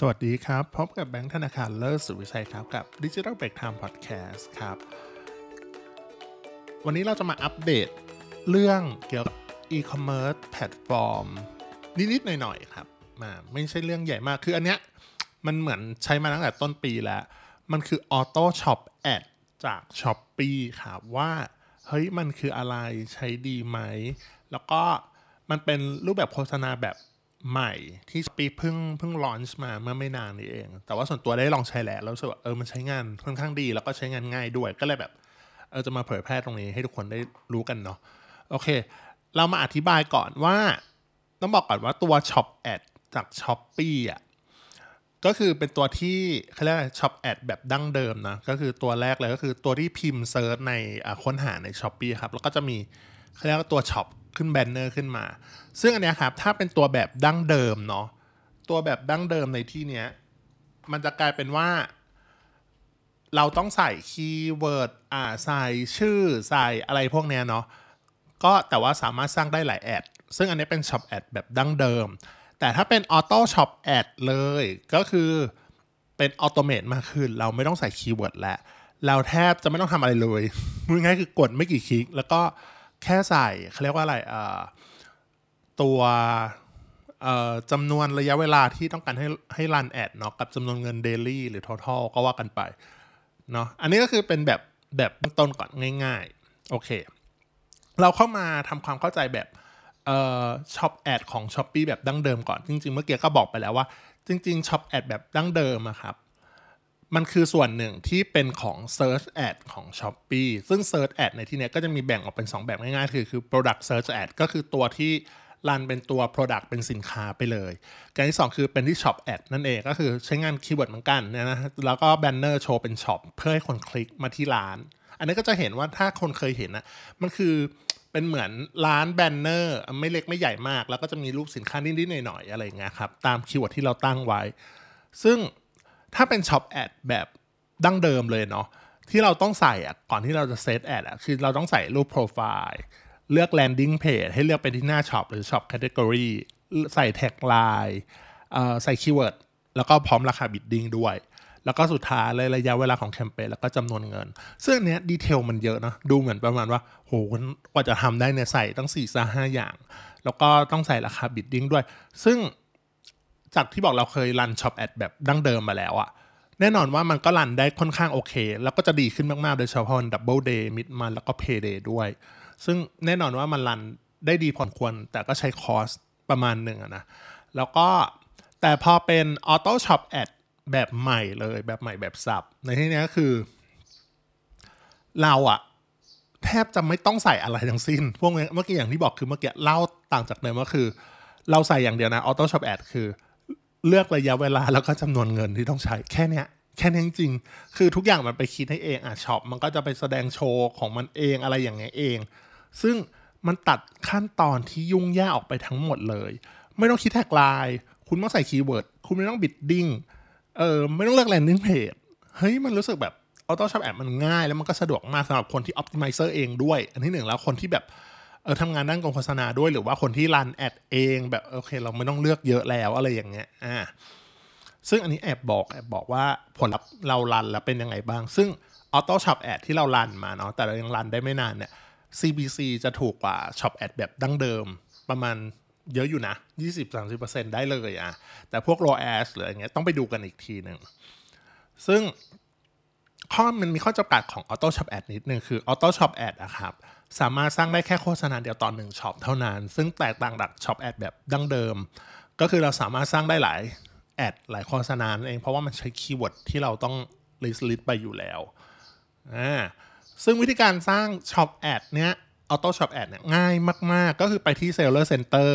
สวัสดีครับ พบกับแบงค์ธนาคารเลิศสุวิชัยครับ กับ Digital Break Time Podcast ครับ วันนี้เราจะมาอัปเดตเรื่องเกี่ยวกับ e-commerce แพลตฟอร์ม นิด ๆ หน่อย ๆ ครับมาไม่ใช่เรื่องใหญ่มาก คืออันเนี้ยมันเหมือนใช้มาตั้งแต่ต้นปีแล้ว มันคือ Auto Shop Ad จาก s h อ p e e ครับว่าเฮ้ยมันคืออะไรใช้ดีไหม แล้วก็มันเป็นรูปแบบโฆษณาแบบ ใหม่ที่ Shopee เพิ่งเพิ่ง launch มาเมื่อไม่นานนี้เอง แต่ว่าส่วนตัวได้ลองใช้แล้วแล้วรู้สึกว่าเออมันใช้งานค่อนข้างดี แล้วก็ใช้งานง่ายด้วยก็เลยแบบเออจะมาเผยแพร่ตรงนี้ให้ทุกคนได้รู้กันเนาะโอเค เรามาอธิบายก่อนว่า ต้องบอกก่อนว่าตัว Shop Ad จาก s h อ p e e อะก็คือเป็นตัวที่เขาเรียก Shop Ad แบบดั้งเดิมนะ ก็คือตัวแรกเลยก็คือตัวที่พิมพ์ search ในค้นหาใน Shopee ครับ แล้วก็จะมีเขาเรียกว่าตัว shop ขึ้น banner ขึ้นมา ซึ่งอันนี้ครับถ้าเป็นตัวแบบดั้งเดิมเนาะตัวแบบดั้งเดิมในที่เนี้ยมันจะกลายเป็นว่า เราต้องใส่ keyword อ่าใส่ชื่อใส่อะไรพวกเนี้ยเนาะก็แต่ว่าสามารถสร้างได้หลาย ad ซึ่งอันนี้เป็น Shop Ad แบบดั้งเดิม แต่ถ้าเป็น Auto Shop Ad เลยก็คือเป็น automate มากขึ้น เราไม่ต้องใส่ keyword แล้ว เราแทบจะไม่ต้องทำอะไรเลย ง่ายๆคือกดไม่กี่คลิก แล้วก็ แค่ใส่เขาเรียกว่าอะไรตัวจำนวนระยะเวลาที่ต้องการให้ให้ run ad เนาะกับจำนวนเงิน daily หรือ total ก็ว่ากันไปเนาะอันนี้ก็คือเป็นแบบแบบต้นก่อนง่ายๆ โอเค เราเข้ามาทำความเข้าใจแบบ Shop Ad ของ Shopee แบบดั้งเดิมก่อน จริงๆ เมื่อกี้ก็บอกไปแล้วว่า จริงๆ Shop Ad แบบดั้งเดิมอะครับ มันคือส่วนหนึ่งที่เป็นของ Search Ad ของ Shopee ซึ่ง Search Ad ในที่นี้ก็จะมีแบ่งออกเป็น 2 แบบง่ายๆ คือคือ Product Search Ad ก็คือตัวที่ run เป็นตัว Product เป็นสินค้าไปเลยการที่ 2 คือเป็นที่ Shop Ad นั่นเองก็คือใช้งาน keyword เหมือนกันนะแล้วก็ banner โชว์เป็น shop เพื่อให้คนคลิกมาที่ร้าน อันนี้ก็จะเห็นว่าถ้าคนเคยเห็นนะมันคือเป็นเหมือนร้าน banner ไม่เล็กไม่ใหญ่มาก แล้วก็จะมีรูปสินค้านิดๆหน่อยๆอะไรเงี้ยครับตาม keyword ที่เราตั้งไว้ ซึ่ง ถ้าเป็น Shop Ad แบบดั้งเดิมเลยเนาะที่เราต้องใส่อะก่อนที่เราจะ set ad อะคือเราต้องใส่รูปโปรไฟล์เลือก landing page ให้เลือกไปที่หน้า shop หรือ shop category ใส่ tagline ใส่ keyword แล้วก็พร้อมราคา bidding ด้วย แล้วก็สุดท้ายเลยระยะเวลาของแคมเปญแล้วก็จำนวนเงิน ซึ่งเนี้ย detail มันเยอะนะดูเหมือนประมาณว่าโหกว่าจะทำได้เนี่ยใส่ตั้งสี่ห้าอย่าง แล้วก็ต้องใส่ราคา bidding ด้วย ซึ่ง จากที่บอกเราเคย run Shop Ad แบบดั้งเดิมมาแล้วอะแน่นอนว่ามันก็ run ได้ค่อนข้างโอเค แล้วก็จะดีขึ้นมาก ๆ โดยเฉพาะ double day mid-month แล้วก็ payday ด้วย ซึ่งแน่นอนว่ามัน run ได้ดีพอควร แต่ก็ใช้ cost ประมาณหนึ่งนะ แล้วก็แต่พอเป็น Auto Shop Ad แบบใหม่เลยแบบใหม่แบบสับ ในที่นี้ก็คือ เราอะแทบจะไม่ต้องใส่อะไรทั้งสิ้น พวกเมื่อกี้อย่างที่บอกคือเมื่อกี้เล่าต่างจากเดิมก็คือ เราใส่อย่างเดียวนะ Auto Shop Ad คือ เลือกระยะเวลาแล้วก็จำนวนเงินที่ต้องใช้แค่เนี้ยแค่นี้จริงๆคือทุกอย่างมันไปคิดให้เองอะ shop มันก็จะไปแสดงโชว์ของมันเองอะไรอย่างเงี้ยเอง ซึ่งมันตัดขั้นตอนที่ยุ่งยากออกไปทั้งหมดเลย ไม่ต้องคิด tagline คุณต้องใส่ keyword คุณไม่ต้อง bidding เออไม่ต้องเลือก landing pageเฮ้ยมันรู้สึกแบบ Auto Shop Ad มันง่าย แล้วมันก็สะดวกมากสำหรับคนที่ optimizer เองด้วย อันที่หนึ่งแล้วคนที่แบบ เออทำงานด้านการโฆษณาด้วยหรือว่าคนที่ run ad เองแบบโอเค เราไม่ต้องเลือกเยอะแล้วอะไรอย่างเงี้ยอ่าซึ่งอันนี้แอบบอกแอบบอกว่าผลลัพธ์เรา run แล้วเป็นยังไงบ้าง ซึ่ง Auto Shop Ad ที่เรา run มาเนาะแต่เรายัง run ได้ไม่นานเนี่ย CPC จะถูกกว่า Shop Ad แบบดั้งเดิมประมาณเยอะอยู่นะ 20-30%ได้เลยอะแต่พวก ROAS หรืออะไรเงี้ยต้องไปดูกันอีกทีหนึ่งซึ่ง ข้อมันมีข้อจำกัดของ Auto Shop Ad นิดนึงคือ Auto Shop Ad อะครับสามารถสร้างได้แค่โฆษณาเดียวต่อหนึ่ง shop เท่านั้น ซึ่งแตกต่างจาก Shop Ad แบบดั้งเดิม ก็คือเราสามารถสร้างได้หลาย ad หลายโฆษณาเอง เพราะว่ามันใช้ keyword ที่เราต้อง list list ไปอยู่แล้วอ่าซึ่งวิธีการสร้าง Shop Ad เนี้ย Auto Shop Ad เนี่ยง่ายมาก ๆ ก็คือไปที่ Seller Center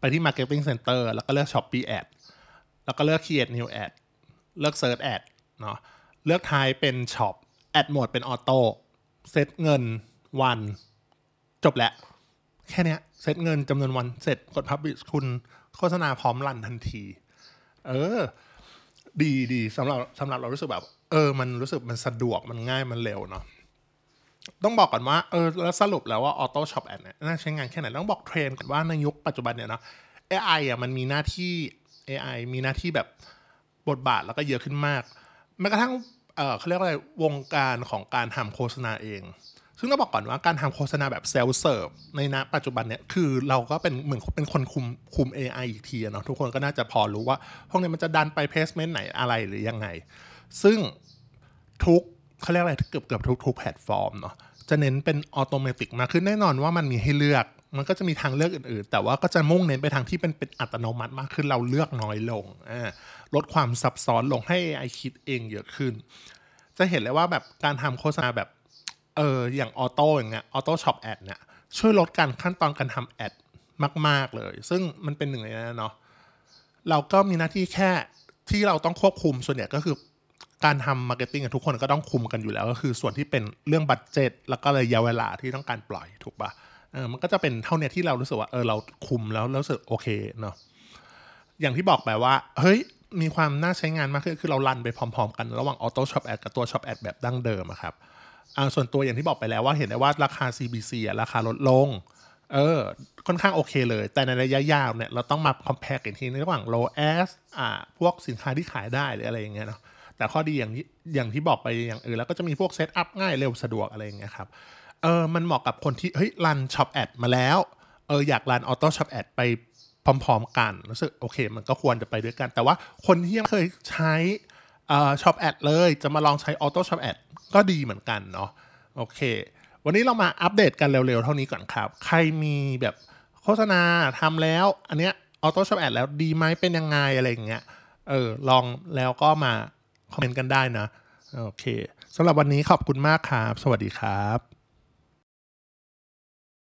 ไปที่ Marketing Center แล้วก็เลือก Shopee Ad แล้วก็เลือก Create New Ad เลือก Search Ad เนาะ เลือกท้ายเป็น Shop แอดโหมดเป็นออโต้เซตเงินวัน จบแล้ว แค่นี้เซตเงินจำนวนวันเสร็จกด Publish คุณโฆษณาพร้อมรันทันที เออ ดีดีสำหรับสำหรับเรารู้สึกแบบ เออ มันรู้สึกมันสะดวกมันง่ายมันเร็วเนาะต้องบอกก่อนว่าเออแล้วสรุปแล้วว่า Auto Shop Ad เนี่ยน่าใช้งานแค่ไหน ต้องบอกเทรนก่อนว่าในยุคปัจจุบันเนี่ยเนาะ AI อะมันมีหน้าที่ AI มีหน้าที่แบบบทบาทแล้วก็เยอะขึ้นมาก แม้กระทั่งเออเขาเรียกว่าอะไรวงการของการทำโฆษณาเอง ซึ่งต้องบอกก่อนว่าการทำโฆษณาแบบ self-serve ในณปัจจุบันเนี่ยคือเราก็เป็นเหมือนเป็นคนคุมคุม AI อีกทีเนาะทุกคนก็น่าจะพอรู้ว่าพวกนี้มันจะดันไป placement ไหนอะไรหรือยังไง ซึ่งทุกเขาเรียกอะไรเกือบเกือบทุกทุกแพลตฟอร์มเนาะจะเน้นเป็น automatic มากขึ้นแน่นอนว่ามันมีให้เลือก มันก็จะมีทางเลือกอื่นๆ แต่ว่าก็จะมุ่งเน้นไปทางที่เป็นเป็นอัตโนมัติมากขึ้นเราเลือกน้อยลงลดความซับซ้อนลงให้ AI คิดเองเยอะขึ้น จะเห็นเลยว่าแบบการทำโฆษณาแบบเอออย่าง auto อย่างเงี้ย Auto Shop Ad เนี่ยช่วยลดการขั้นตอนการทำ ad มาก ๆ เลย ซึ่งมันเป็นหนึ่งในนั้นเนาะเราก็มีหน้าที่แค่ที่เราต้องควบคุมส่วนใหญ่ก็คือการทำ marketing ทุกคนก็ต้องคุมกันอยู่แล้ว ก็คือส่วนที่เป็นเรื่อง budget แล้วก็ระยะเวลาที่ต้องการปล่อยถูกปะ เออมันก็จะเป็นเท่าเนี้ยที่เรารู้สึกว่าเออเราคุมแล้วรู้สึกโอเคเนาะอย่างที่บอกไปว่า เฮ้ย มีความน่าใช้งานมากขึ้นคือเรา run ไปพร้อม ๆ กันระหว่าง Auto Shop Ad กับตัว Shop Ad แบบดั้งเดิมอะครับอ่าส่วนตัวอย่างที่บอกไปแล้วว่าเห็นได้ว่าราคา CPC อะราคาลดลงเออค่อนข้างโอเคเลย แต่ในระยะยาวเนี่ยเราต้องมา compare กันทีในระหว่าง ROAS อ่าพวกสินค้าที่ขายได้หรืออะไรอย่างเงี้ยเนาะแต่ข้อดีอย่างที่อย่างที่บอกไปอย่างอื่นแล้วก็จะมีพวก set up ง่ายเร็วสะดวกอะไรอย่างเงี้ยครับ เออมันเหมาะกับคนที่เฮ้ย run Shop Ads มาแล้วเอออยาก run Auto Shop Ads ไปพร้อมๆกันรู้สึกโอเค มันก็ควรจะไปด้วยกัน แต่ว่าคนที่ยังเคยใช้ Shop Ads เลยจะมาลองใช้ Auto Shop Ads ก็ดีเหมือนกันเนาะโอเค วันนี้เรามาอัปเดตกันเร็วๆ เท่านี้ก่อนครับ ใครมีแบบโฆษณาทำแล้ว อันเนี้ย Auto Shop Ads แล้วดีไหมเป็นยังไงอะไรอย่างเงี้ยเออลองแล้วก็มาคอมเมนต์กันได้นะ โอเคสำหรับวันนี้ขอบคุณมากครับ สวัสดีครับ